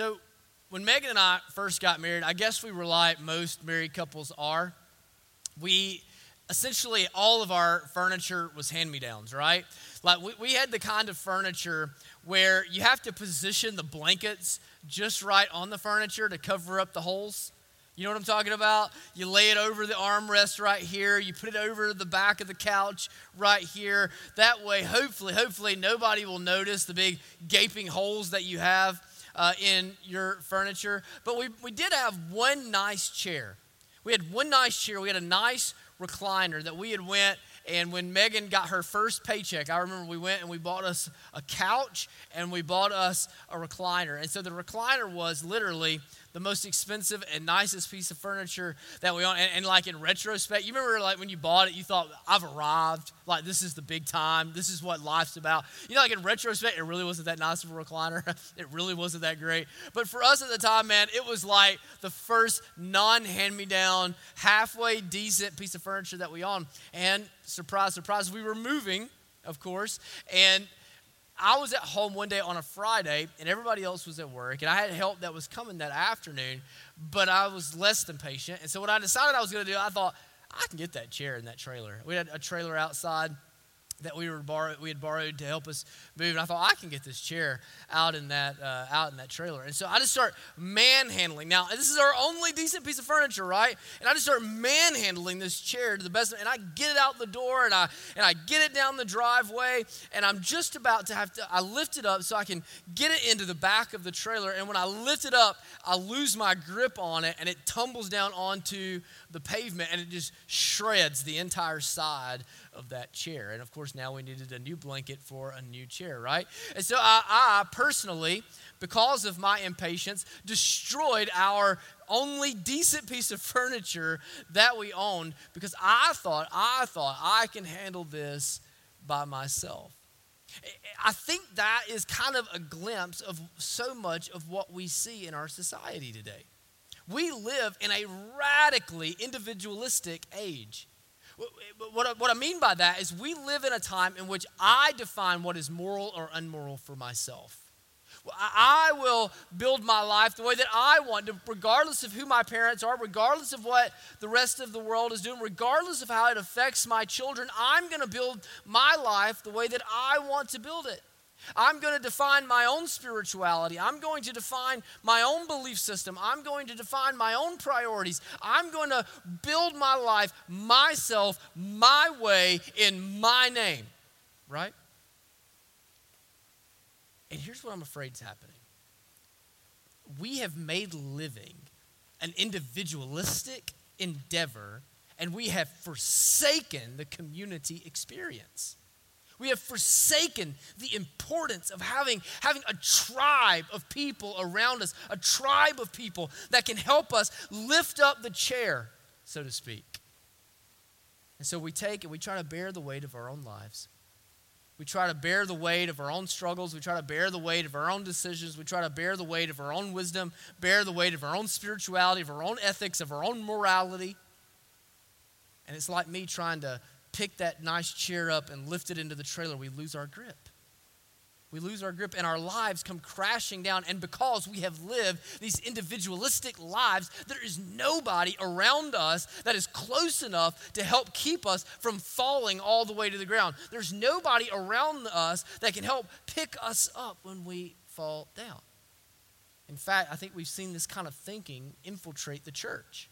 So, when Megan and I first got married, I guess we were like most married couples are. We essentially all of our furniture was hand me downs, right? Like we, we had the kind of furniture where you have to position the blankets just right on the furniture to cover up the holes. You know what I'm talking about? You lay it over the armrest right here. You put it over the back of the couch right here. That way, hopefully, hopefully, nobody will notice the big gaping holes that you have uh, in your furniture. But we, we did have one nice chair. We had one nice chair. We had a nice recliner that we had went and when Megan got her first paycheck, I remember we went and we bought us a couch and we bought us a recliner. And so the recliner was literally the most expensive and nicest piece of furniture that we own. And, and, like in retrospect, you remember like when you bought it, you thought, I've arrived. Like this is the big time. This is what life's about. You know, like in retrospect, it really wasn't that nice of a recliner. it really wasn't that great. But for us at the time, man, it was like the first non hand me down, halfway decent piece of furniture that we own. And surprise, surprise, we were moving, of course. And I was at home one day on a Friday, and everybody else was at work, and I had help that was coming that afternoon, but I was less than patient. And so, what I decided I was going to do, I thought, I can get that chair in that trailer. We had a trailer outside that we were borrowed, we had borrowed to help us move. And I thought I can get this chair out in that uh, out in that trailer. And so I just start manhandling. Now this is our only decent piece of furniture, right? And I just start manhandling this chair to the best. And I get it out the door and I and I get it down the driveway. And I'm just about to have to. I lift it up so I can get it into the back of the trailer. And when I lift it up, I lose my grip on it and it tumbles down onto the pavement and it just shreds the entire side of that chair. And of course, now we needed a new blanket for a new chair, right? And so I, I personally, because of my impatience, destroyed our only decent piece of furniture that we owned because I thought, I thought I can handle this by myself. I think that is kind of a glimpse of so much of what we see in our society today. We live in a radically individualistic age. What I, what I mean by that is we live in a time in which I define what is moral or unmoral for myself. I will build my life the way that I want to, regardless of who my parents are, regardless of what the rest of the world is doing, regardless of how it affects my children. I'm going to build my life the way that I want to build it. I'm going to define my own spirituality. I'm going to define my own belief system. I'm going to define my own priorities. I'm going to build my life myself, my way, in my name. Right? And here's what I'm afraid is happening we have made living an individualistic endeavor, and we have forsaken the community experience. We have forsaken the importance of having, having a tribe of people around us, a tribe of people that can help us lift up the chair, so to speak. And so we take and we try to bear the weight of our own lives. We try to bear the weight of our own struggles. We try to bear the weight of our own decisions. We try to bear the weight of our own wisdom, bear the weight of our own spirituality, of our own ethics, of our own morality. And it's like me trying to pick that nice chair up and lift it into the trailer, we lose our grip. We lose our grip and our lives come crashing down. And because we have lived these individualistic lives, there is nobody around us that is close enough to help keep us from falling all the way to the ground. There's nobody around us that can help pick us up when we fall down. In fact, I think we've seen this kind of thinking infiltrate the church.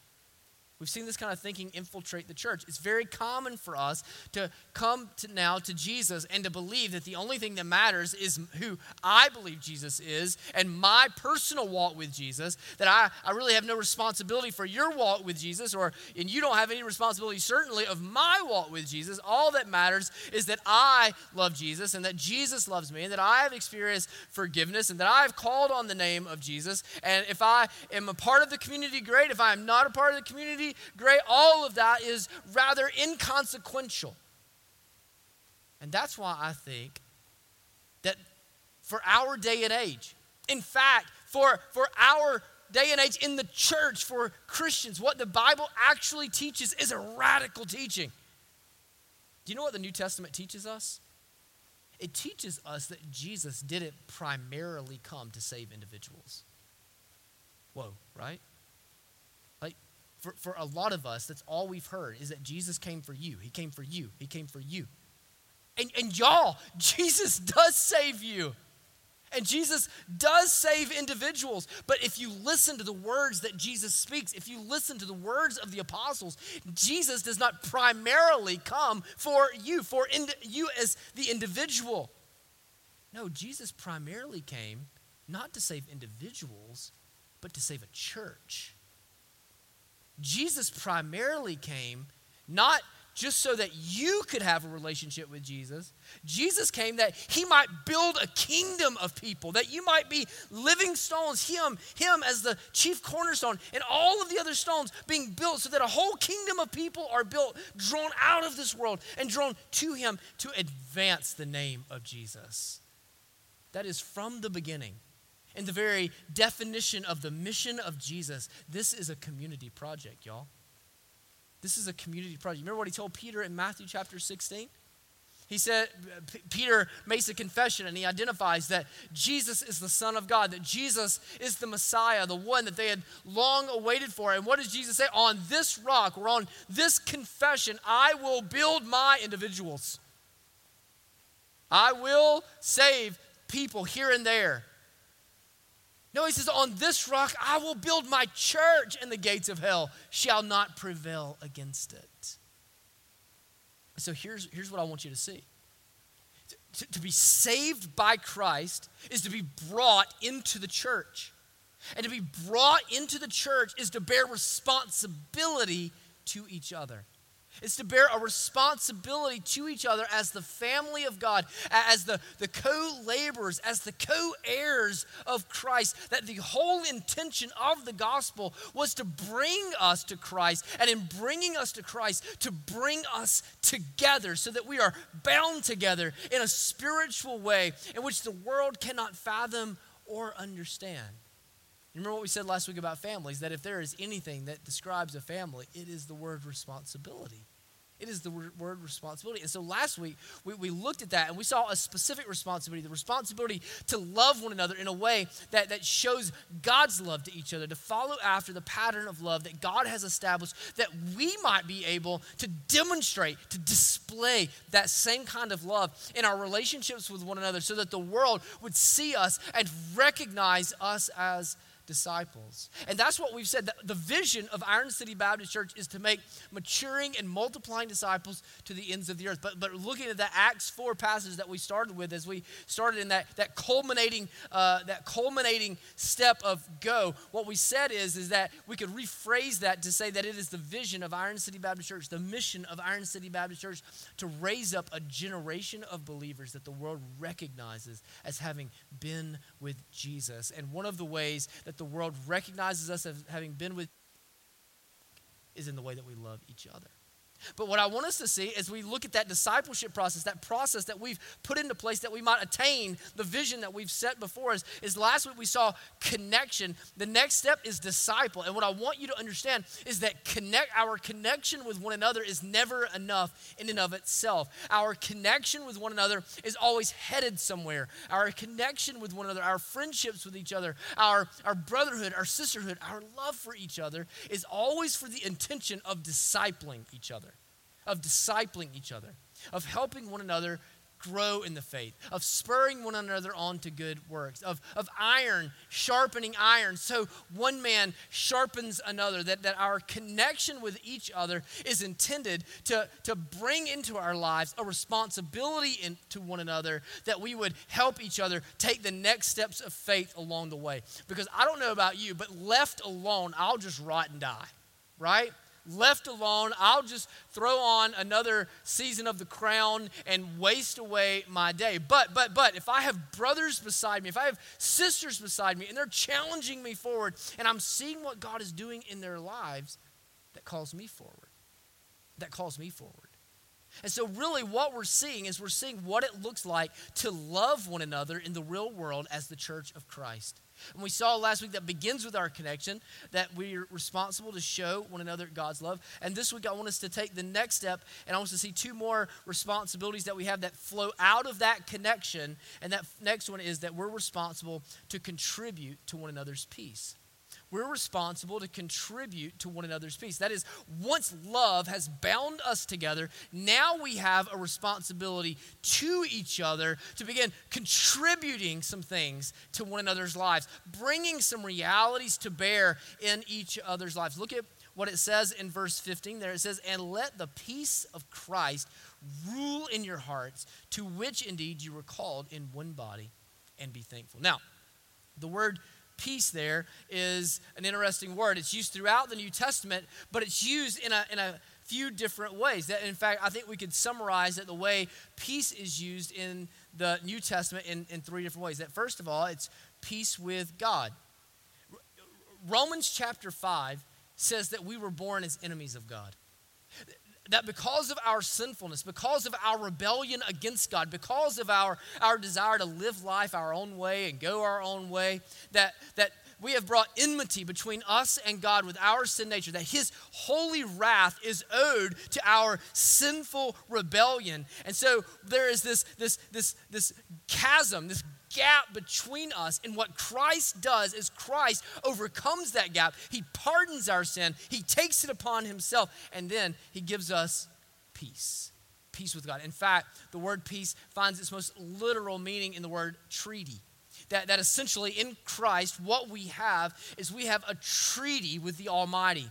We've seen this kind of thinking infiltrate the church. It's very common for us to come to now to Jesus and to believe that the only thing that matters is who I believe Jesus is and my personal walk with Jesus, that I, I really have no responsibility for your walk with Jesus, or and you don't have any responsibility certainly of my walk with Jesus. All that matters is that I love Jesus and that Jesus loves me and that I have experienced forgiveness and that I have called on the name of Jesus. And if I am a part of the community, great. If I am not a part of the community, great, all of that is rather inconsequential. And that's why I think that for our day and age, in fact, for, for our day and age in the church, for Christians, what the Bible actually teaches is a radical teaching. Do you know what the New Testament teaches us? It teaches us that Jesus didn't primarily come to save individuals. Whoa, right? For, for a lot of us, that's all we've heard is that Jesus came for you. He came for you. He came for you. And, and y'all, Jesus does save you. And Jesus does save individuals. But if you listen to the words that Jesus speaks, if you listen to the words of the apostles, Jesus does not primarily come for you, for in, you as the individual. No, Jesus primarily came not to save individuals, but to save a church. Jesus primarily came not just so that you could have a relationship with Jesus. Jesus came that he might build a kingdom of people, that you might be living stones, him, him as the chief cornerstone, and all of the other stones being built so that a whole kingdom of people are built, drawn out of this world and drawn to him to advance the name of Jesus. That is from the beginning. In the very definition of the mission of Jesus, this is a community project, y'all. This is a community project. Remember what he told Peter in Matthew chapter 16? He said, P- Peter makes a confession and he identifies that Jesus is the Son of God, that Jesus is the Messiah, the one that they had long awaited for. And what does Jesus say? On this rock, or on this confession, I will build my individuals. I will save people here and there. No, he says, On this rock I will build my church, and the gates of hell shall not prevail against it. So here's, here's what I want you to see. To, to be saved by Christ is to be brought into the church. And to be brought into the church is to bear responsibility to each other. It's to bear a responsibility to each other as the family of God, as the, the co laborers, as the co heirs of Christ. That the whole intention of the gospel was to bring us to Christ, and in bringing us to Christ, to bring us together so that we are bound together in a spiritual way in which the world cannot fathom or understand. Remember what we said last week about families that if there is anything that describes a family, it is the word responsibility. It is the word responsibility. And so last week, we, we looked at that and we saw a specific responsibility the responsibility to love one another in a way that, that shows God's love to each other, to follow after the pattern of love that God has established, that we might be able to demonstrate, to display that same kind of love in our relationships with one another so that the world would see us and recognize us as disciples. And that's what we've said. The vision of Iron City Baptist Church is to make maturing and multiplying disciples to the ends of the earth. But, but looking at that Acts 4 passage that we started with as we started in that, that culminating uh, that culminating step of go, what we said is, is that we could rephrase that to say that it is the vision of Iron City Baptist Church, the mission of Iron City Baptist Church to raise up a generation of believers that the world recognizes as having been with Jesus. And one of the ways that the world recognizes us as having been with is in the way that we love each other. But what I want us to see as we look at that discipleship process, that process that we've put into place that we might attain the vision that we've set before us, is last week we saw connection. The next step is disciple. And what I want you to understand is that connect our connection with one another is never enough in and of itself. Our connection with one another is always headed somewhere. Our connection with one another, our friendships with each other, our, our brotherhood, our sisterhood, our love for each other is always for the intention of discipling each other of discipling each other, of helping one another grow in the faith, of spurring one another on to good works, of, of iron sharpening iron. So one man sharpens another, that, that our connection with each other is intended to, to bring into our lives a responsibility in, to one another that we would help each other take the next steps of faith along the way. Because I don't know about you, but left alone, I'll just rot and die, right? Left alone, I'll just throw on another season of the crown and waste away my day. But, but, but, if I have brothers beside me, if I have sisters beside me, and they're challenging me forward, and I'm seeing what God is doing in their lives, that calls me forward. That calls me forward. And so, really, what we're seeing is we're seeing what it looks like to love one another in the real world as the church of Christ. And we saw last week that begins with our connection, that we're responsible to show one another God's love. And this week, I want us to take the next step, and I want us to see two more responsibilities that we have that flow out of that connection. And that next one is that we're responsible to contribute to one another's peace. We're responsible to contribute to one another's peace. That is, once love has bound us together, now we have a responsibility to each other to begin contributing some things to one another's lives, bringing some realities to bear in each other's lives. Look at what it says in verse 15 there. It says, And let the peace of Christ rule in your hearts, to which indeed you were called in one body, and be thankful. Now, the word peace there is an interesting word. It's used throughout the New Testament, but it's used in a, in a few different ways. That, in fact, I think we could summarize that the way peace is used in the New Testament in, in three different ways. That first of all, it's peace with God. Romans chapter 5 says that we were born as enemies of God that because of our sinfulness, because of our rebellion against God, because of our, our desire to live life our own way and go our own way, that, that we have brought enmity between us and God with our sin nature, that His holy wrath is owed to our sinful rebellion. And so there is this, this, this, this chasm, this gap between us and what Christ does is Christ overcomes that gap. He pardons our sin, He takes it upon Himself, and then He gives us peace. Peace with God. In fact, the word peace finds its most literal meaning in the word treaty. That, that essentially in Christ, what we have is we have a treaty with the Almighty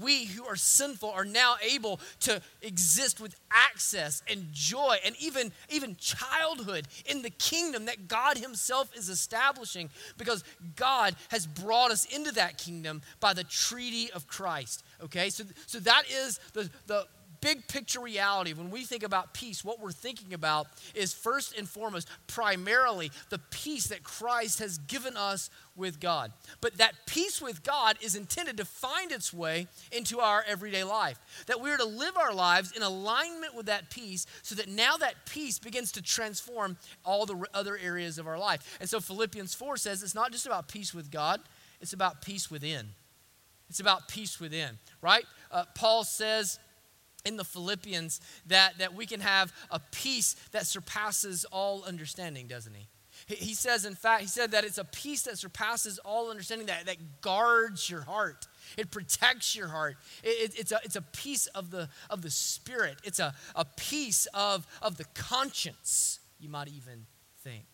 we who are sinful are now able to exist with access and joy and even, even childhood in the kingdom that God Himself is establishing because God has brought us into that kingdom by the treaty of Christ. Okay, so, so that is the, the, big picture reality, when we think about peace, what we're thinking about is first and foremost, primarily, the peace that Christ has given us with God. But that peace with God is intended to find its way into our everyday life. That we're to live our lives in alignment with that peace so that now that peace begins to transform all the other areas of our life. And so Philippians 4 says it's not just about peace with God, it's about peace within. It's about peace within, right? Uh, Paul says, in the Philippians that, that we can have a peace that surpasses all understanding, doesn't he? He says, in fact, he said that it's a peace that surpasses all understanding, that, that guards your heart. It protects your heart. It, it, it's, a, it's a peace of the, of the spirit. It's a, a peace of, of the conscience, you might even think.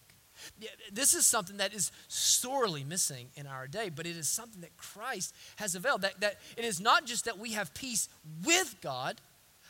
This is something that is sorely missing in our day, but it is something that Christ has availed. That, that it is not just that we have peace with God,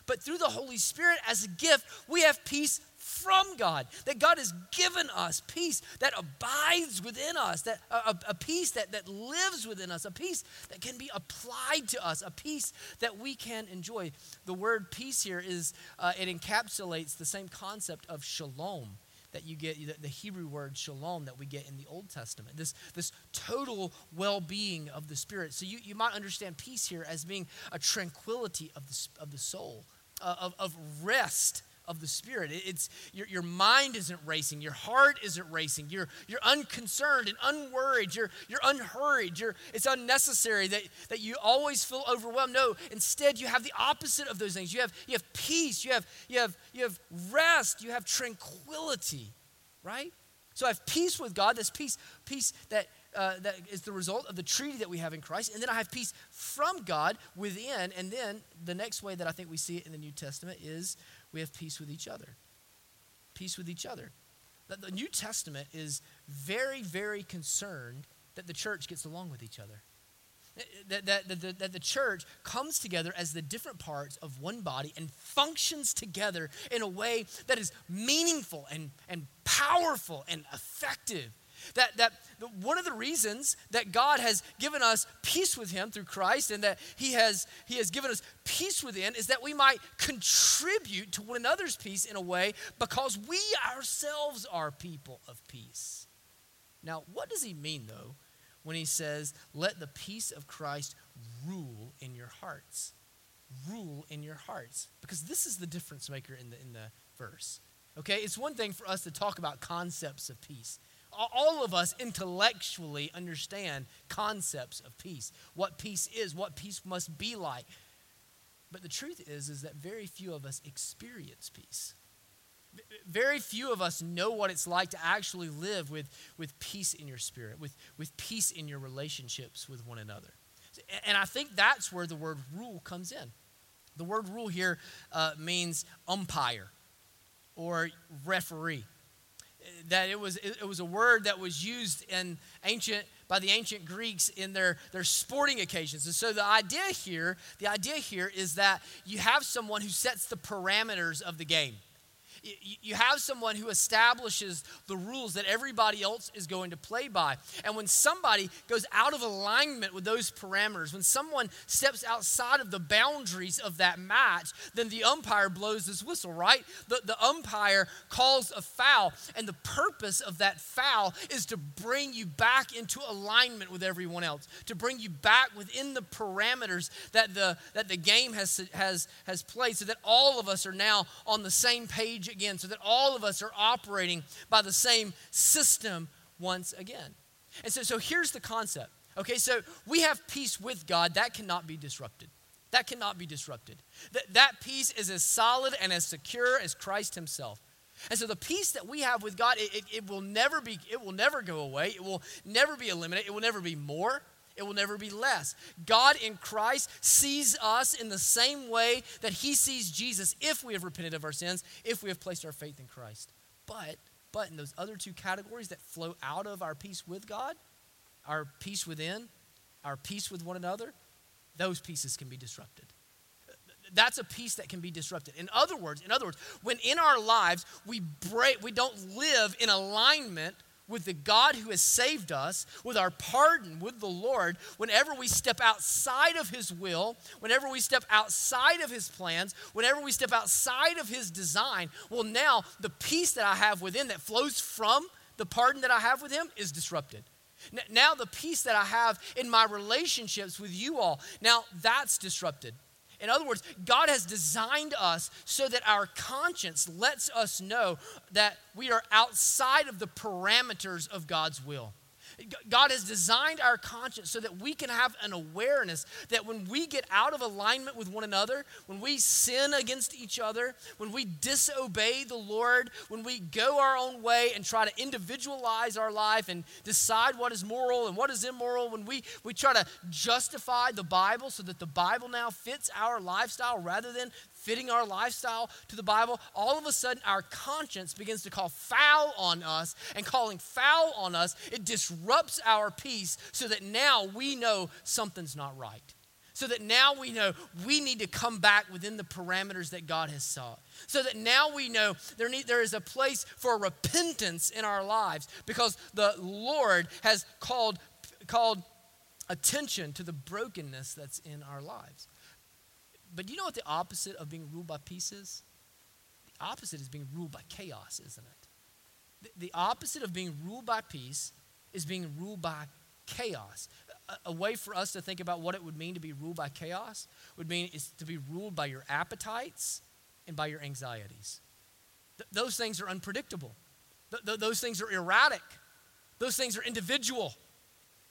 but through the Holy Spirit as a gift, we have peace from God. That God has given us peace that abides within us, that a, a, peace that, that lives within us, a peace that can be applied to us, a peace that we can enjoy. The word peace here is uh, it encapsulates the same concept of shalom that you get the Hebrew word shalom that we get in the Old Testament. This, this total well being of the spirit. So you, you might understand peace here as being a tranquility of the, of the soul, Uh, of, of rest of the spirit. It's your, your mind isn't racing. Your heart isn't racing. You're, you're unconcerned and unworried. You're, you're unhurried. You're, it's unnecessary that, that you always feel overwhelmed. No instead you have the opposite of those things. You have, you have peace. You have, you, have, you have rest. You have tranquility right? So i have peace with god. This peace peace that uh, that is the result of the treaty that we have in Christ. And then I have peace from God within. And then the next way that I think we see it in the New Testament is we have peace with each other. Peace with each other. The, New Testament is very, very concerned that the church gets along with each other. That, that, that, that, the church comes together as the different parts of one body and functions together in a way that is meaningful and, and powerful and effective that, that one of the reasons that God has given us peace with Him through Christ and that He has, he has given us peace within is that we might contribute to one another's peace in a way because we ourselves are people of peace. Now, what does He mean, though, when He says, let the peace of Christ rule in your hearts? Rule in your hearts. Because this is the difference maker in the, in the verse. Okay, it's one thing for us to talk about concepts of peace all of us intellectually understand concepts of peace, what peace is, what peace must be like. But the truth is, is that very few of us experience peace. Very few of us know what it's like to actually live with, with peace in your spirit, with, with peace in your relationships with one another. And I think that's where the word rule comes in. The word rule here uh, means umpire or referee. That it was, it was a word that was used in ancient, by the ancient Greeks in their, their sporting occasions. And so the idea here, the idea here is that you have someone who sets the parameters of the game you have someone who establishes the rules that everybody else is going to play by. And when somebody goes out of alignment with those parameters, when someone steps outside of the boundaries of that match, then the umpire blows his whistle, right? The, the umpire calls a foul. And the purpose of that foul is to bring you back into alignment with everyone else, to bring you back within the parameters that the, that the game has, has, has played, so that all of us are now on the same page again so that all of us are operating by the same system once again. And so, so here's the concept. Okay, so we have peace with God that cannot be disrupted. That cannot be disrupted. That, that peace is as solid and as secure as Christ Himself. And so the peace that we have with God, it, it, it, will never be, it will never go away. It will never be eliminated. It will never be more. It will never be less. God in Christ sees us in the same way that He sees Jesus if we have repented of our sins, if we have placed our faith in Christ. But, but in those other two categories that flow out of our peace with God, our peace within, our peace with one another, those pieces can be disrupted. That's a peace that can be disrupted. In other words, in other words, when in our lives we break, we don't live in alignment with the God who has saved us, with our pardon with the Lord, whenever we step outside of His will, whenever we step outside of His plans, whenever we step outside of His design, well, now the peace that I have within that flows from the pardon that I have with Him is disrupted. Now, the peace that I have in my relationships with you all, now that's disrupted. In other words, God has designed us so that our conscience lets us know that we are outside of the parameters of God's will. God has designed our conscience so that we can have an awareness that when we get out of alignment with one another, when we sin against each other, when we disobey the Lord, when we go our own way and try to individualize our life and decide what is moral and what is immoral, when we, we try to justify the Bible so that the Bible now fits our lifestyle rather than fitting our lifestyle to the Bible, all of a sudden our conscience begins to call foul on us. And calling foul on us, it disrupts our peace so that now we know something's not right. So that now we know we need to come back within the parameters that God has sought. So that now we know there, need, there is a place for repentance in our lives because the Lord has called, called attention to the brokenness that's in our lives. But you know what the opposite of being ruled by peace is? The opposite is being ruled by chaos, isn't it? The, the opposite of being ruled by peace is being ruled by chaos. A, a, way for us to think about what it would mean to be ruled by chaos would mean is to be ruled by your appetites and by your anxieties. Th- those things are unpredictable. Th- th- those things are erratic. Those things are individual.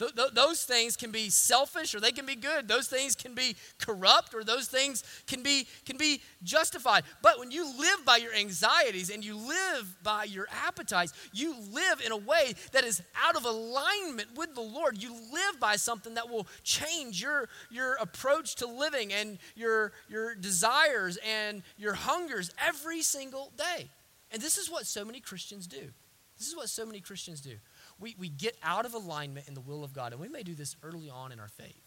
Th- th- those things can be selfish or they can be good. Those things can be corrupt or those things can be, can be justified. But when you live by your anxieties and you live by your appetites, you live in a way that is out of alignment with the Lord. You live by something that will change your, your approach to living and your, your desires and your hungers every single day. And this is what so many Christians do. This is what so many Christians do we, we get out of alignment in the will of God. And we may do this early on in our faith.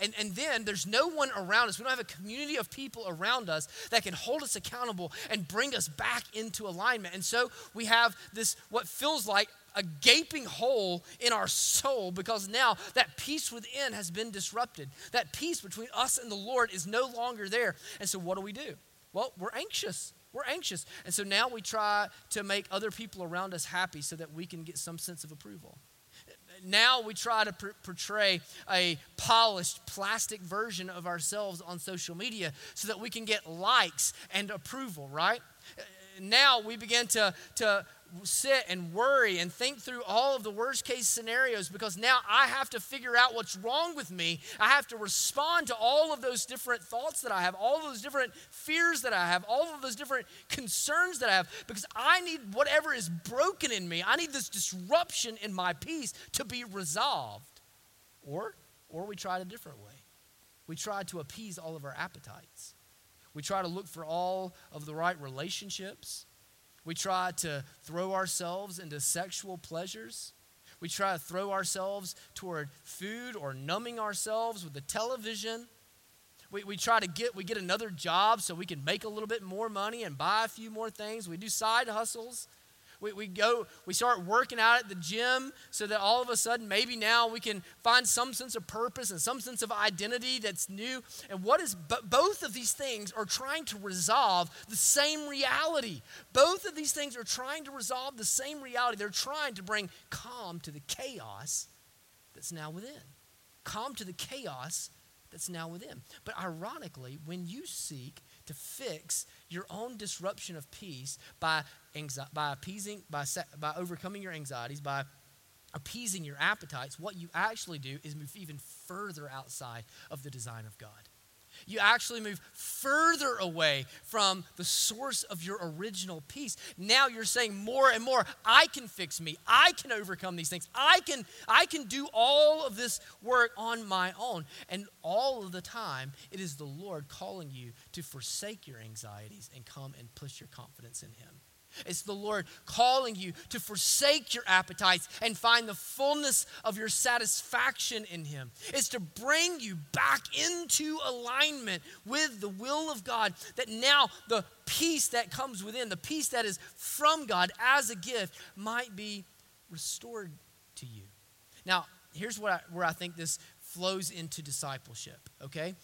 And, and then there's no one around us. We don't have a community of people around us that can hold us accountable and bring us back into alignment. And so we have this, what feels like a gaping hole in our soul because now that peace within has been disrupted. That peace between us and the Lord is no longer there. And so what do we do? Well, we're anxious. We're anxious. And so now we try to make other people around us happy so that we can get some sense of approval. Now we try to portray a polished plastic version of ourselves on social media so that we can get likes and approval, right? Now we begin to, to sit and worry and think through all of the worst case scenarios because now I have to figure out what's wrong with me. I have to respond to all of those different thoughts that I have, all of those different fears that I have, all of those different concerns that I have because I need whatever is broken in me. I need this disruption in my peace to be resolved. Or, or we try it a different way. We try to appease all of our appetites. We try to look for all of the right relationships. We try to throw ourselves into sexual pleasures. We try to throw ourselves toward food or numbing ourselves with the television. We, we try to get we get another job so we can make a little bit more money and buy a few more things. We do side hustles. We, we go, we start working out at the gym so that all of a sudden, maybe now we can find some sense of purpose and some sense of identity that's new. And what is, but both of these things are trying to resolve the same reality. Both of these things are trying to resolve the same reality. They're trying to bring calm to the chaos that's now within. Calm to the chaos that's now within. But ironically, when you seek to fix your own disruption of peace by, anxi- by appeasing, by, by overcoming your anxieties, by appeasing your appetites, what you actually do is move even further outside of the design of God you actually move further away from the source of your original peace. Now you're saying more and more, I can fix me. I can overcome these things. I can I can do all of this work on my own. And all of the time, it is the Lord calling you to forsake your anxieties and come and push your confidence in him. It's the Lord calling you to forsake your appetites and find the fullness of your satisfaction in Him. It's to bring you back into alignment with the will of God, that now the peace that comes within, the peace that is from God as a gift, might be restored to you. Now, here's what I, where I think this flows into discipleship, okay?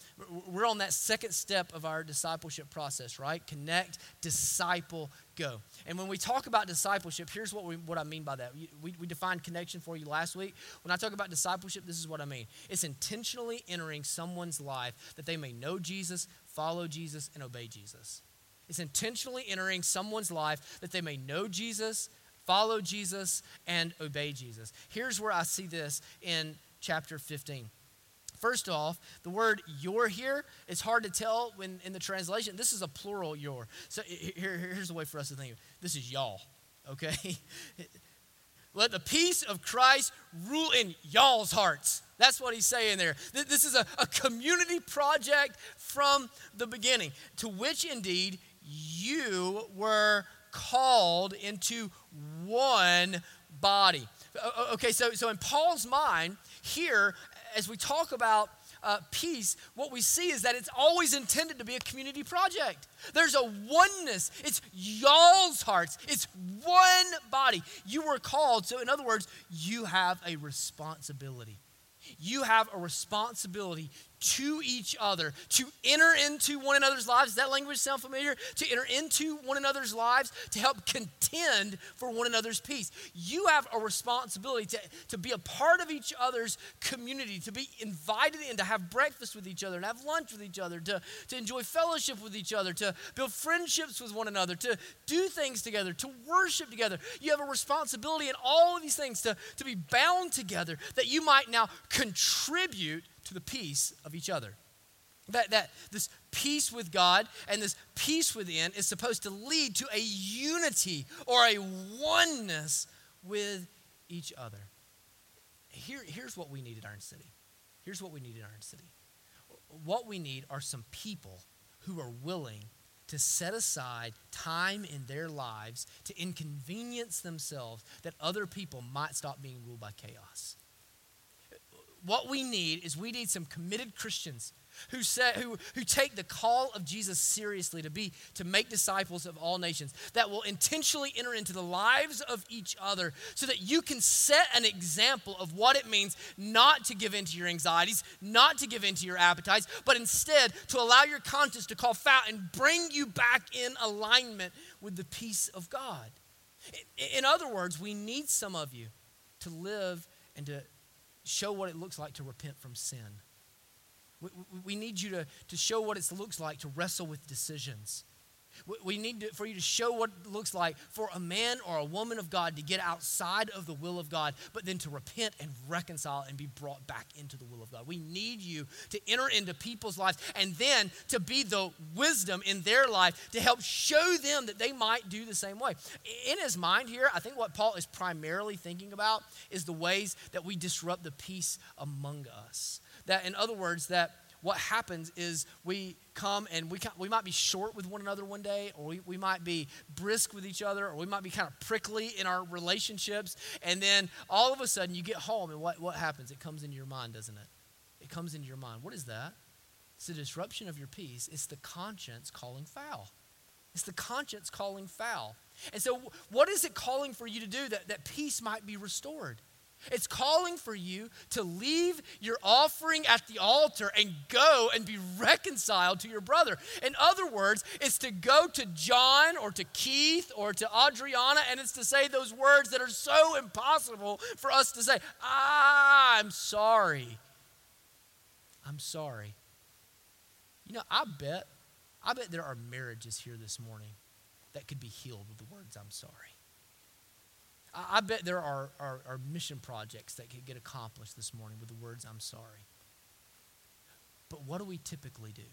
We're on that second step of our discipleship process, right? Connect, disciple, go. And when we talk about discipleship, here's what, we, what I mean by that. We, we defined connection for you last week. When I talk about discipleship, this is what I mean it's intentionally entering someone's life that they may know Jesus, follow Jesus, and obey Jesus. It's intentionally entering someone's life that they may know Jesus, follow Jesus, and obey Jesus. Here's where I see this in chapter 15. First off, the word your here, it's hard to tell when in the translation. This is a plural your. So here, here's the way for us to think. This is y'all, okay? Let the peace of Christ rule in y'all's hearts. That's what he's saying there. This is a, a community project from the beginning, to which indeed you were called into one body. Okay, so, so in Paul's mind, here, as we talk about uh, peace, what we see is that it's always intended to be a community project. There's a oneness. It's y'all's hearts. It's one body. You were called. So, in other words, you have a responsibility. You have a responsibility to each other, to enter into one another's lives. Does that language sound familiar? To enter into one another's lives, to help contend for one another's peace. You have a responsibility to, to be a part of each other's community, to be invited in, to have breakfast with each other, and have lunch with each other, to, to enjoy fellowship with each other, to build friendships with one another, to do things together, to worship together. You have a responsibility in all of these things to, to be bound together that you might now contribute to the peace of each other. That, that this peace with God and this peace within is supposed to lead to a unity or a oneness with each other. Here, here's what we need in Iron City. Here's what we need in Iron City. What we need are some people who are willing to set aside time in their lives to inconvenience themselves that other people might stop being ruled by chaos what we need is we need some committed Christians who, say, who, who take the call of Jesus seriously to be to make disciples of all nations that will intentionally enter into the lives of each other so that you can set an example of what it means not to give in to your anxieties not to give in to your appetites but instead to allow your conscience to call foul and bring you back in alignment with the peace of God. In other words we need some of you to live and to show what it looks like to repent from sin. We, we need you to, to show what it looks like to wrestle with decisions. We need to, for you to show what it looks like for a man or a woman of God to get outside of the will of God, but then to repent and reconcile and be brought back into the will of God. We need you to enter into people's lives and then to be the wisdom in their life to help show them that they might do the same way. In his mind here, I think what Paul is primarily thinking about is the ways that we disrupt the peace among us. That, in other words, that what happens is we come and we, we might be short with one another one day, or we, we might be brisk with each other, or we might be kind of prickly in our relationships. And then all of a sudden you get home, and what, what happens? It comes into your mind, doesn't it? It comes into your mind. What is that? It's the disruption of your peace, it's the conscience calling foul. It's the conscience calling foul. And so, what is it calling for you to do that, that peace might be restored? It's calling for you to leave your offering at the altar and go and be reconciled to your brother. In other words, it's to go to John or to Keith or to Adriana and it's to say those words that are so impossible for us to say. Ah, I'm sorry. I'm sorry. You know, I bet, I bet there are marriages here this morning that could be healed with the words, I'm sorry. I bet there are, are, are, mission projects that could get accomplished this morning with the words, I'm sorry. But what do we typically do?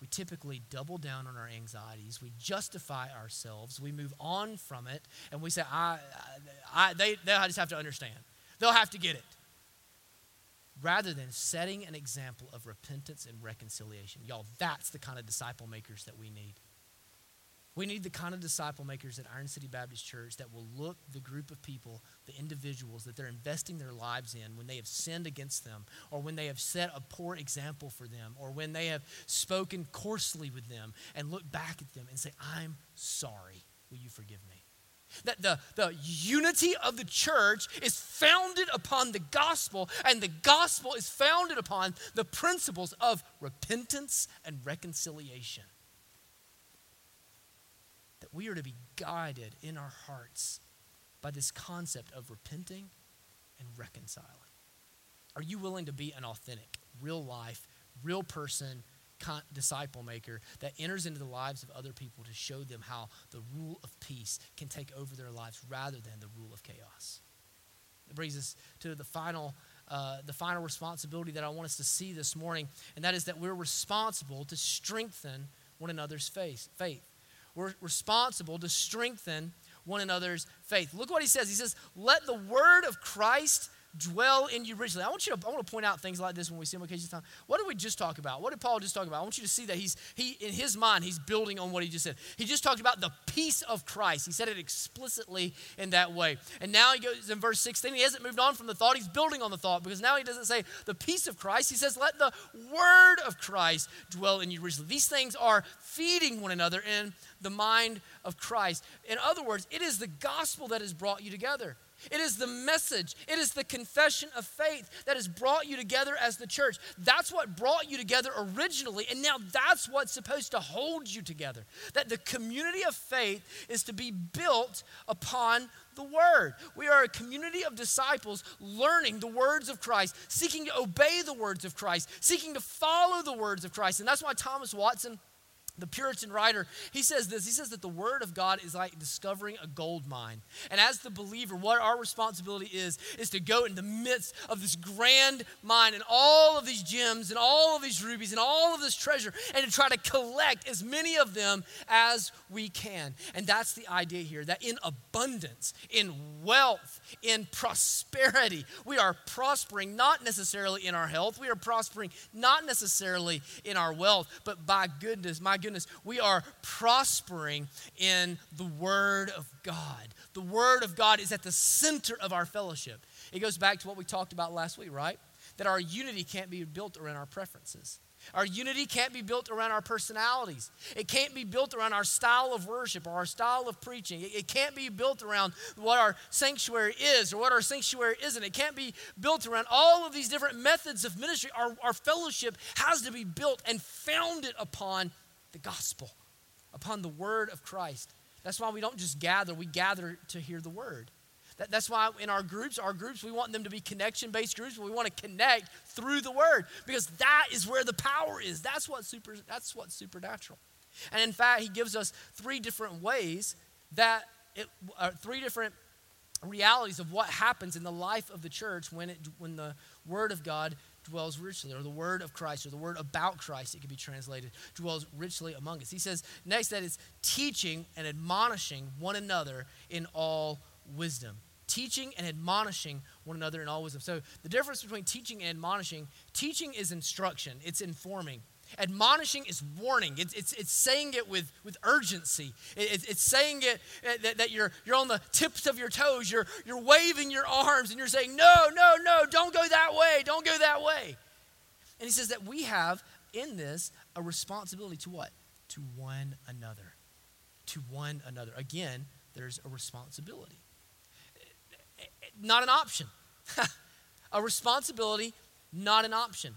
We typically double down on our anxieties. We justify ourselves. We move on from it. And we say, I, I, I they, they just have to understand. They'll have to get it. Rather than setting an example of repentance and reconciliation. Y'all, that's the kind of disciple makers that we need. We need the kind of disciple makers at Iron City Baptist Church that will look the group of people, the individuals that they're investing their lives in when they have sinned against them, or when they have set a poor example for them, or when they have spoken coarsely with them, and look back at them and say, I'm sorry. Will you forgive me? That the, the unity of the church is founded upon the gospel, and the gospel is founded upon the principles of repentance and reconciliation we are to be guided in our hearts by this concept of repenting and reconciling. Are you willing to be an authentic, real life, real person, disciple maker that enters into the lives of other people to show them how the rule of peace can take over their lives rather than the rule of chaos? It brings us to the final, uh, the final responsibility that I want us to see this morning, and that is that we're responsible to strengthen one another's faith. faith we're responsible to strengthen one another's faith. Look what he says. He says, Let the word of Christ dwell in you richly. I want you to I want to point out things like this when we see him occasionally. Time. What did we just talk about? What did Paul just talk about? I want you to see that he's he in his mind he's building on what he just said. He just talked about the peace of Christ. He said it explicitly in that way. And now he goes in verse 16. He hasn't moved on from the thought. He's building on the thought because now he doesn't say the peace of Christ. He says let the word of Christ dwell in you richly. These things are feeding one another in the mind of Christ. In other words, it is the gospel that has brought you together. It is the message, it is the confession of faith that has brought you together as the church. That's what brought you together originally, and now that's what's supposed to hold you together. That the community of faith is to be built upon the Word. We are a community of disciples learning the words of Christ, seeking to obey the words of Christ, seeking to follow the words of Christ. And that's why Thomas Watson the Puritan writer, he says this. He says that the Word of God is like discovering a gold mine. And as the believer, what our responsibility is, is to go in the midst of this grand mine and all of these gems and all of these rubies and all of this treasure and to try to collect as many of them as we can. And that's the idea here that in abundance, in wealth, in prosperity, we are prospering not necessarily in our health, we are prospering not necessarily in our wealth, but by goodness, my goodness, we are prospering in the Word of God. The Word of God is at the center of our fellowship. It goes back to what we talked about last week, right? That our unity can't be built around our preferences. Our unity can't be built around our personalities. It can't be built around our style of worship or our style of preaching. It, can't be built around what our sanctuary is or what our sanctuary isn't. It can't be built around all of these different methods of ministry. Our, our fellowship has to be built and founded upon the gospel, upon the word of Christ. That's why we don't just gather, we gather to hear the word. That, that's why in our groups, our groups, we want them to be connection based groups. We want to connect through the word because that is where the power is. That's what super, that's what's supernatural. And in fact, he gives us three different ways that it, uh, three different realities of what happens in the life of the church when, it, when the Word of God dwells richly, or the Word of Christ, or the Word about Christ, it can be translated, dwells richly among us. He says next that it's teaching and admonishing one another in all wisdom. Teaching and admonishing one another in all wisdom. So, the difference between teaching and admonishing teaching is instruction, it's informing. Admonishing is warning. It's, it's, it's saying it with, with urgency. It, it's saying it uh, that, that you're, you're on the tips of your toes. You're, you're waving your arms and you're saying, no, no, no, don't go that way. Don't go that way. And he says that we have in this a responsibility to what? To one another. To one another. Again, there's a responsibility. Eh, eh, not an option. a responsibility, not an option.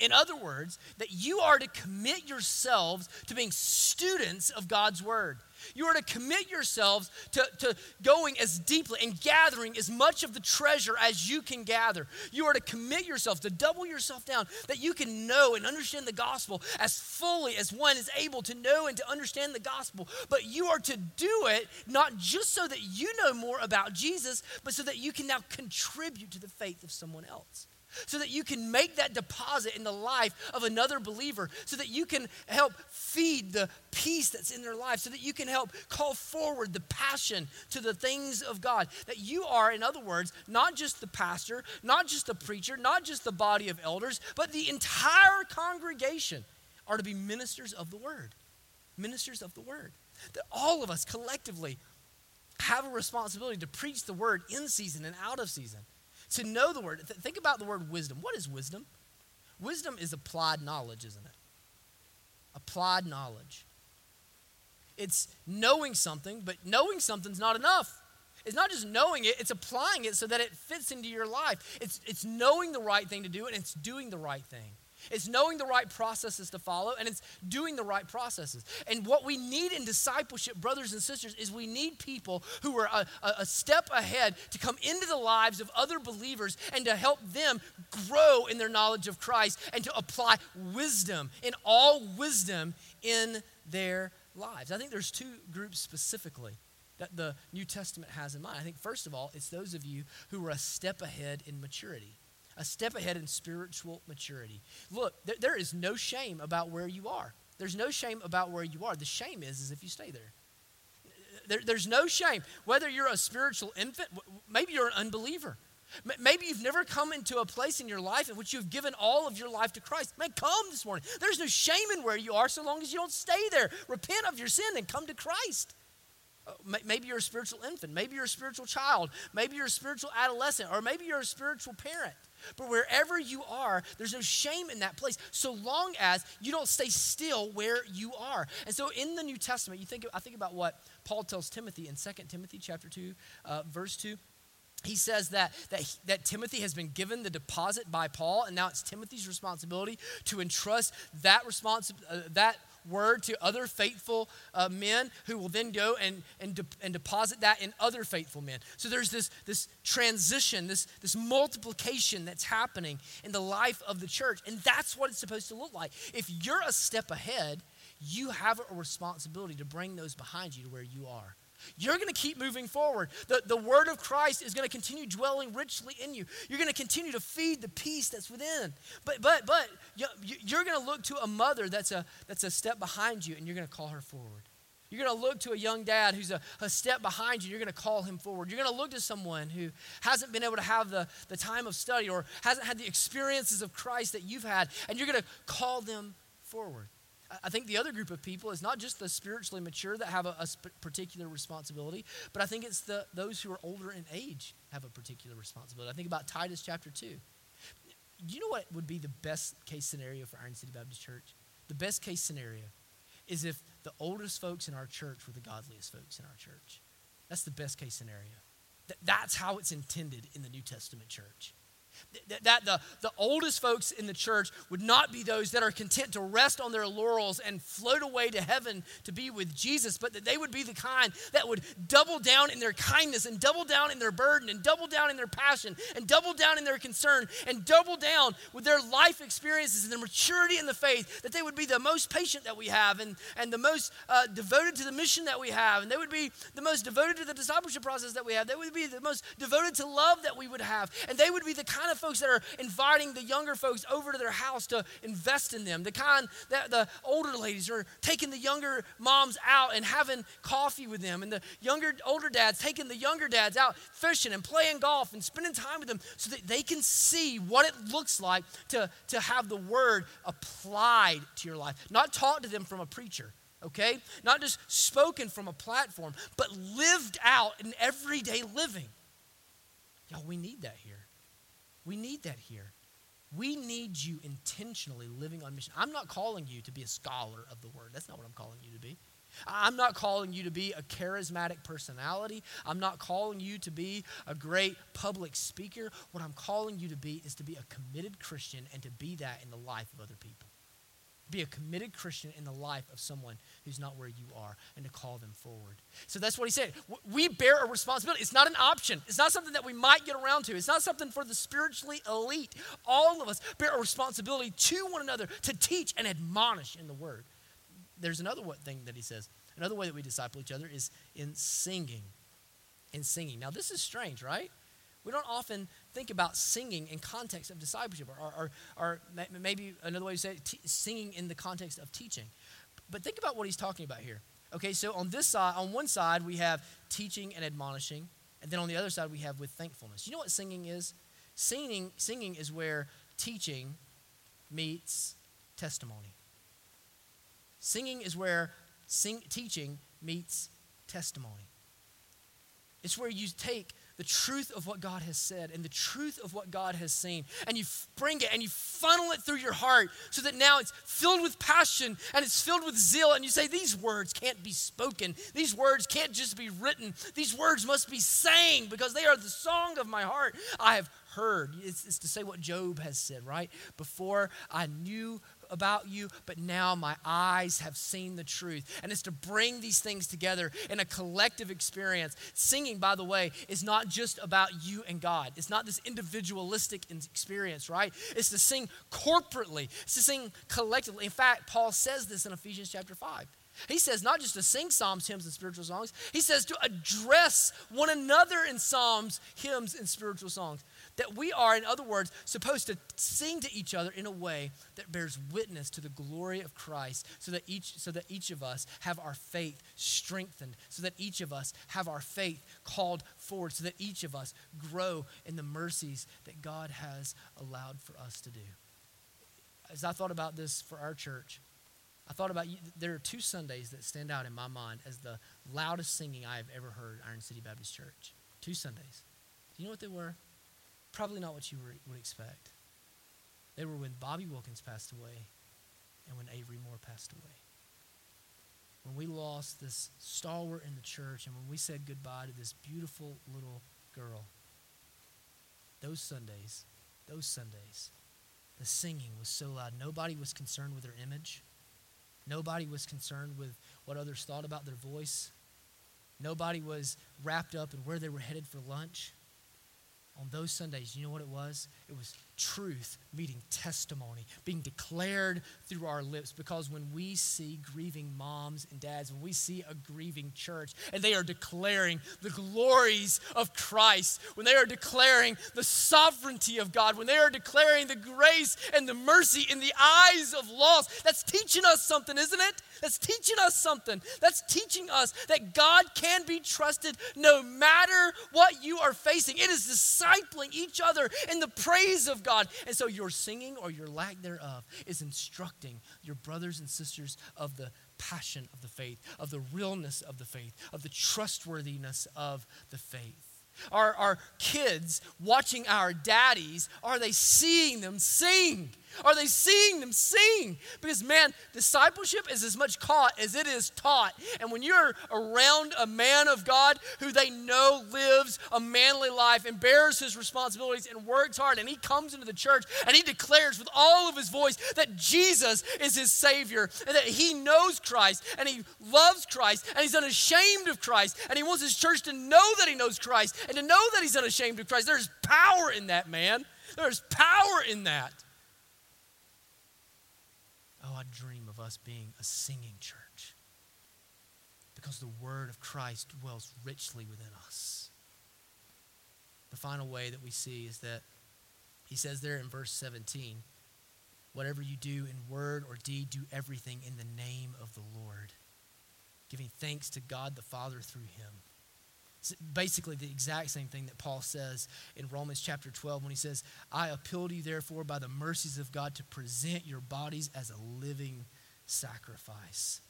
In other words, that you are to commit yourselves to being students of God's word. You are to commit yourselves to, to going as deeply and gathering as much of the treasure as you can gather. You are to commit yourself, to double yourself down, that you can know and understand the gospel as fully as one is able to know and to understand the gospel. But you are to do it not just so that you know more about Jesus, but so that you can now contribute to the faith of someone else so that you can make that deposit in the life of another believer, so that you can help feed the peace that's in their life, so that you can help call forward the passion to the things of God. That you are, in other words, not just the pastor, not just the preacher, not just the body of elders, but the entire congregation are to be ministers of the word. Ministers of the word. That all of us collectively have a responsibility to preach the word in season and out of season to know the word. Th- think about the word wisdom. What is wisdom? Wisdom is applied knowledge, isn't it? Applied knowledge. It's knowing something, but knowing something's not enough. It's not just knowing it, it's applying it so that it fits into your life. It's, it's knowing the right thing to do and it's doing the right thing. It's knowing the right processes to follow and it's doing the right processes. And what we need in discipleship, brothers and sisters, is we need people who are a, a, step ahead to come into the lives of other believers and to help them grow in their knowledge of Christ and to apply wisdom in all wisdom in their lives. I think there's two groups specifically that the New Testament has in mind. I think, first of all, it's those of you who are a step ahead in maturity a step ahead in spiritual maturity. Look, there, there is no shame about where you are. There's no shame about where you are. The shame is, is if you stay there. there. There's no shame. Whether you're a spiritual infant, maybe you're an unbeliever. Maybe you've never come into a place in your life in which you've given all of your life to Christ. Man, come this morning. There's no shame in where you are so long as you don't stay there. Repent of your sin and come to Christ. Uh, maybe you're a spiritual infant. Maybe you're a spiritual child. Maybe you're a spiritual adolescent. Or maybe you're a spiritual parent. But wherever you are, there's no shame in that place, so long as you don't stay still where you are. And so in the New Testament, you think I think about what Paul tells Timothy in 2 Timothy chapter 2, uh, verse 2 he says that, that, that Timothy has been given the deposit by Paul, and now it's Timothy's responsibility to entrust that, responsi- uh, that word to other faithful uh, men who will then go and, and, de- and deposit that in other faithful men. So there's this, this transition, this, this multiplication that's happening in the life of the church. And that's what it's supposed to look like. If you're a step ahead, you have a responsibility to bring those behind you to where you are. You're going to keep moving forward. The, the word of Christ is going to continue dwelling richly in you. You're going to continue to feed the peace that's within. But, but, but you're going to look to a mother that's a, that's a step behind you and you're going to call her forward. You're going to look to a young dad who's a, a step behind you. You're going to call him forward. You're going to look to someone who hasn't been able to have the, the time of study or hasn't had the experiences of Christ that you've had, and you're going to call them forward. I think the other group of people is not just the spiritually mature that have a, a sp- particular responsibility, but I think it's the, those who are older in age have a particular responsibility. I think about Titus chapter 2. You know what would be the best case scenario for Iron City Baptist Church? The best case scenario is if the oldest folks in our church were the godliest folks in our church. That's the best case scenario. Th- that's how it's intended in the New Testament church. That the, the oldest folks in the church would not be those that are content to rest on their laurels and float away to heaven to be with Jesus, but that they would be the kind that would double down in their kindness and double down in their burden and double down in their passion and double down in their concern and double down with their life experiences and their maturity in the faith, that they would be the most patient that we have and, and the most uh, devoted to the mission that we have, and they would be the most devoted to the discipleship process that we have, they would be the most devoted to love that we would have, and they would be the kind of folks that are inviting the younger folks over to their house to invest in them. The kind that the older ladies are taking the younger moms out and having coffee with them. And the younger, older dads taking the younger dads out fishing and playing golf and spending time with them so that they can see what it looks like to, to have the word applied to your life. Not taught to them from a preacher okay? Not just spoken from a platform, but lived out in everyday living. Y'all, we need that here. We need that here. We need you intentionally living on mission. I'm not calling you to be a scholar of the word. That's not what I'm calling you to be. I'm not calling you to be a charismatic personality. I'm not calling you to be a great public speaker. What I'm calling you to be is to be a committed Christian and to be that in the life of other people. Be a committed Christian in the life of someone who's not where you are and to call them forward. So that's what he said. We bear a responsibility. It's not an option, it's not something that we might get around to, it's not something for the spiritually elite. All of us bear a responsibility to one another to teach and admonish in the word. There's another thing that he says. Another way that we disciple each other is in singing. In singing. Now, this is strange, right? We don't often think about singing in context of discipleship, or, or, or maybe another way to say it, t- singing in the context of teaching. But think about what he's talking about here. Okay, so on this side, on one side, we have teaching and admonishing, and then on the other side, we have with thankfulness. You know what singing is? Singing, singing is where teaching meets testimony. Singing is where sing, teaching meets testimony. It's where you take the truth of what God has said and the truth of what God has seen. And you bring it and you funnel it through your heart so that now it's filled with passion and it's filled with zeal. And you say, These words can't be spoken. These words can't just be written. These words must be sang because they are the song of my heart. I have heard. It's, it's to say what Job has said, right? Before I knew about you, but now my eyes have seen the truth. And it's to bring these things together in a collective experience. Singing, by the way, is not just about you and God, it's not this individualistic experience, right? It's to sing corporately, it's to sing collectively. In fact, Paul says this in Ephesians chapter 5. He says not just to sing psalms, hymns, and spiritual songs, he says to address one another in psalms, hymns, and spiritual songs. That we are, in other words, supposed to sing to each other in a way that bears witness to the glory of Christ, so that each, so that each of us have our faith strengthened, so that each of us have our faith called forward, so that each of us grow in the mercies that God has allowed for us to do. As I thought about this for our church, I thought about you, there are two Sundays that stand out in my mind as the loudest singing I have ever heard Iron City Baptist Church. Two Sundays. Do you know what they were? Probably not what you would expect. They were when Bobby Wilkins passed away and when Avery Moore passed away. When we lost this stalwart in the church and when we said goodbye to this beautiful little girl. Those Sundays, those Sundays, the singing was so loud. Nobody was concerned with their image. Nobody was concerned with what others thought about their voice. Nobody was wrapped up in where they were headed for lunch on those Sundays, you know what it was? It was truth meeting testimony, being declared through our lips. Because when we see grieving moms and dads, when we see a grieving church, and they are declaring the glories of Christ, when they are declaring the sovereignty of God, when they are declaring the grace and the mercy in the eyes of lost, that's teaching us something, isn't it? That's teaching us something. That's teaching us that God can be trusted no matter what you are facing. It is discipling each other in the praise of God. And so your singing or your lack thereof is instructing your brothers and sisters of the passion of the faith, of the realness of the faith, of the trustworthiness of the faith. Are our kids watching our daddies? Are they seeing them sing? Are they seeing them sing? Because, man, discipleship is as much caught as it is taught. And when you're around a man of God who they know lives a manly life and bears his responsibilities and works hard, and he comes into the church and he declares with all of his voice that Jesus is his Savior and that he knows Christ and he loves Christ and he's unashamed of Christ and he wants his church to know that he knows Christ and to know that he's unashamed of Christ. There's power in that, man. There's power in that. Oh, I dream of us being a singing church because the word of Christ dwells richly within us. The final way that we see is that he says there in verse 17, whatever you do in word or deed, do everything in the name of the Lord, giving thanks to God the Father through him. It's basically the exact same thing that Paul says in Romans chapter 12 when he says, I appeal to you, therefore, by the mercies of God, to present your bodies as a living sacrifice.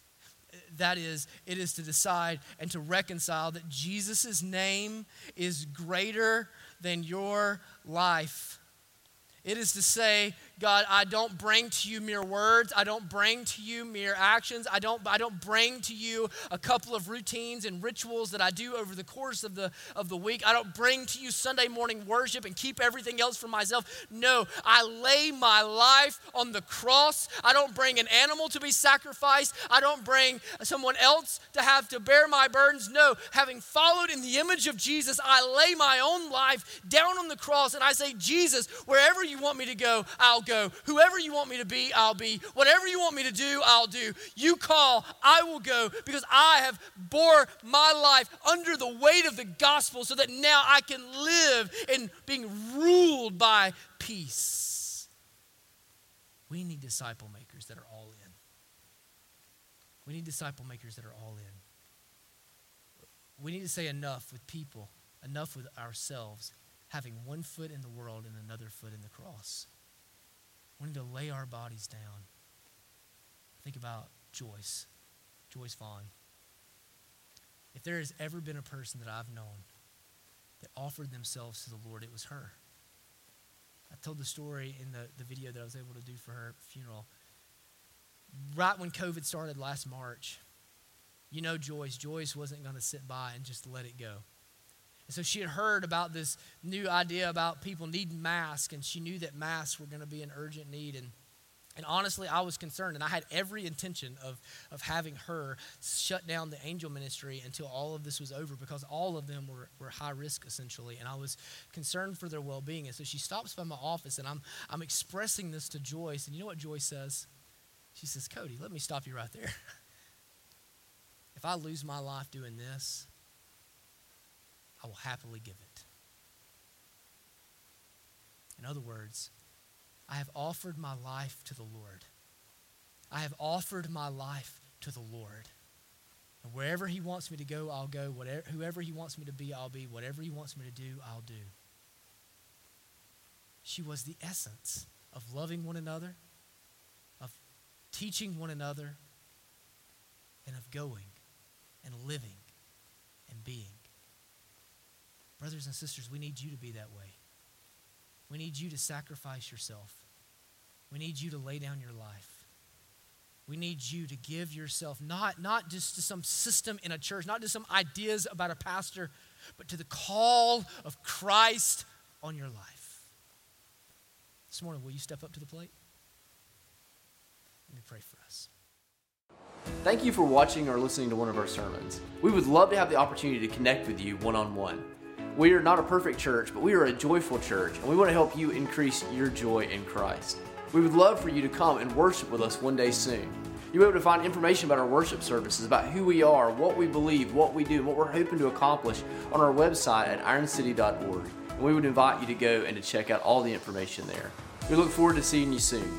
That is, it is to decide and to reconcile that Jesus' name is greater than your life. It is to say, God, I don't bring to you mere words. I don't bring to you mere actions. I don't, I don't bring to you a couple of routines and rituals that I do over the course of the, of the week. I don't bring to you Sunday morning worship and keep everything else for myself. No, I lay my life on the cross. I don't bring an animal to be sacrificed. I don't bring someone else to have to bear my burdens. No, having followed in the image of Jesus, I lay my own life down on the cross and I say, Jesus, wherever you want me to go, I'll go. Whoever you want me to be, I'll be. Whatever you want me to do, I'll do. You call, I will go because I have bore my life under the weight of the gospel so that now I can live in being ruled by peace. We need disciple makers that are all in. We need disciple makers that are all in. We need to say enough with people, enough with ourselves, having one foot in the world and another foot in the cross. We need to lay our bodies down. Think about Joyce, Joyce Vaughn. If there has ever been a person that I've known that offered themselves to the Lord, it was her. I told the story in the, the video that I was able to do for her funeral. Right when COVID started last March, you know Joyce. Joyce wasn't going to sit by and just let it go. And so she had heard about this new idea about people needing masks, and she knew that masks were going to be an urgent need. And, and honestly, I was concerned, and I had every intention of, of having her shut down the angel ministry until all of this was over because all of them were, were high risk, essentially. And I was concerned for their well being. And so she stops by my office, and I'm, I'm expressing this to Joyce. And you know what Joyce says? She says, Cody, let me stop you right there. if I lose my life doing this, I will happily give it. In other words, I have offered my life to the Lord. I have offered my life to the Lord. And wherever He wants me to go, I'll go. Whatever, whoever He wants me to be, I'll be. Whatever He wants me to do, I'll do. She was the essence of loving one another, of teaching one another, and of going and living and being. Brothers and sisters, we need you to be that way. We need you to sacrifice yourself. We need you to lay down your life. We need you to give yourself not, not just to some system in a church, not just some ideas about a pastor, but to the call of Christ on your life. This morning, will you step up to the plate? Let me pray for us. Thank you for watching or listening to one of our sermons. We would love to have the opportunity to connect with you one on one. We are not a perfect church, but we are a joyful church, and we want to help you increase your joy in Christ. We would love for you to come and worship with us one day soon. You'll be able to find information about our worship services, about who we are, what we believe, what we do, and what we're hoping to accomplish on our website at ironcity.org. And we would invite you to go and to check out all the information there. We look forward to seeing you soon.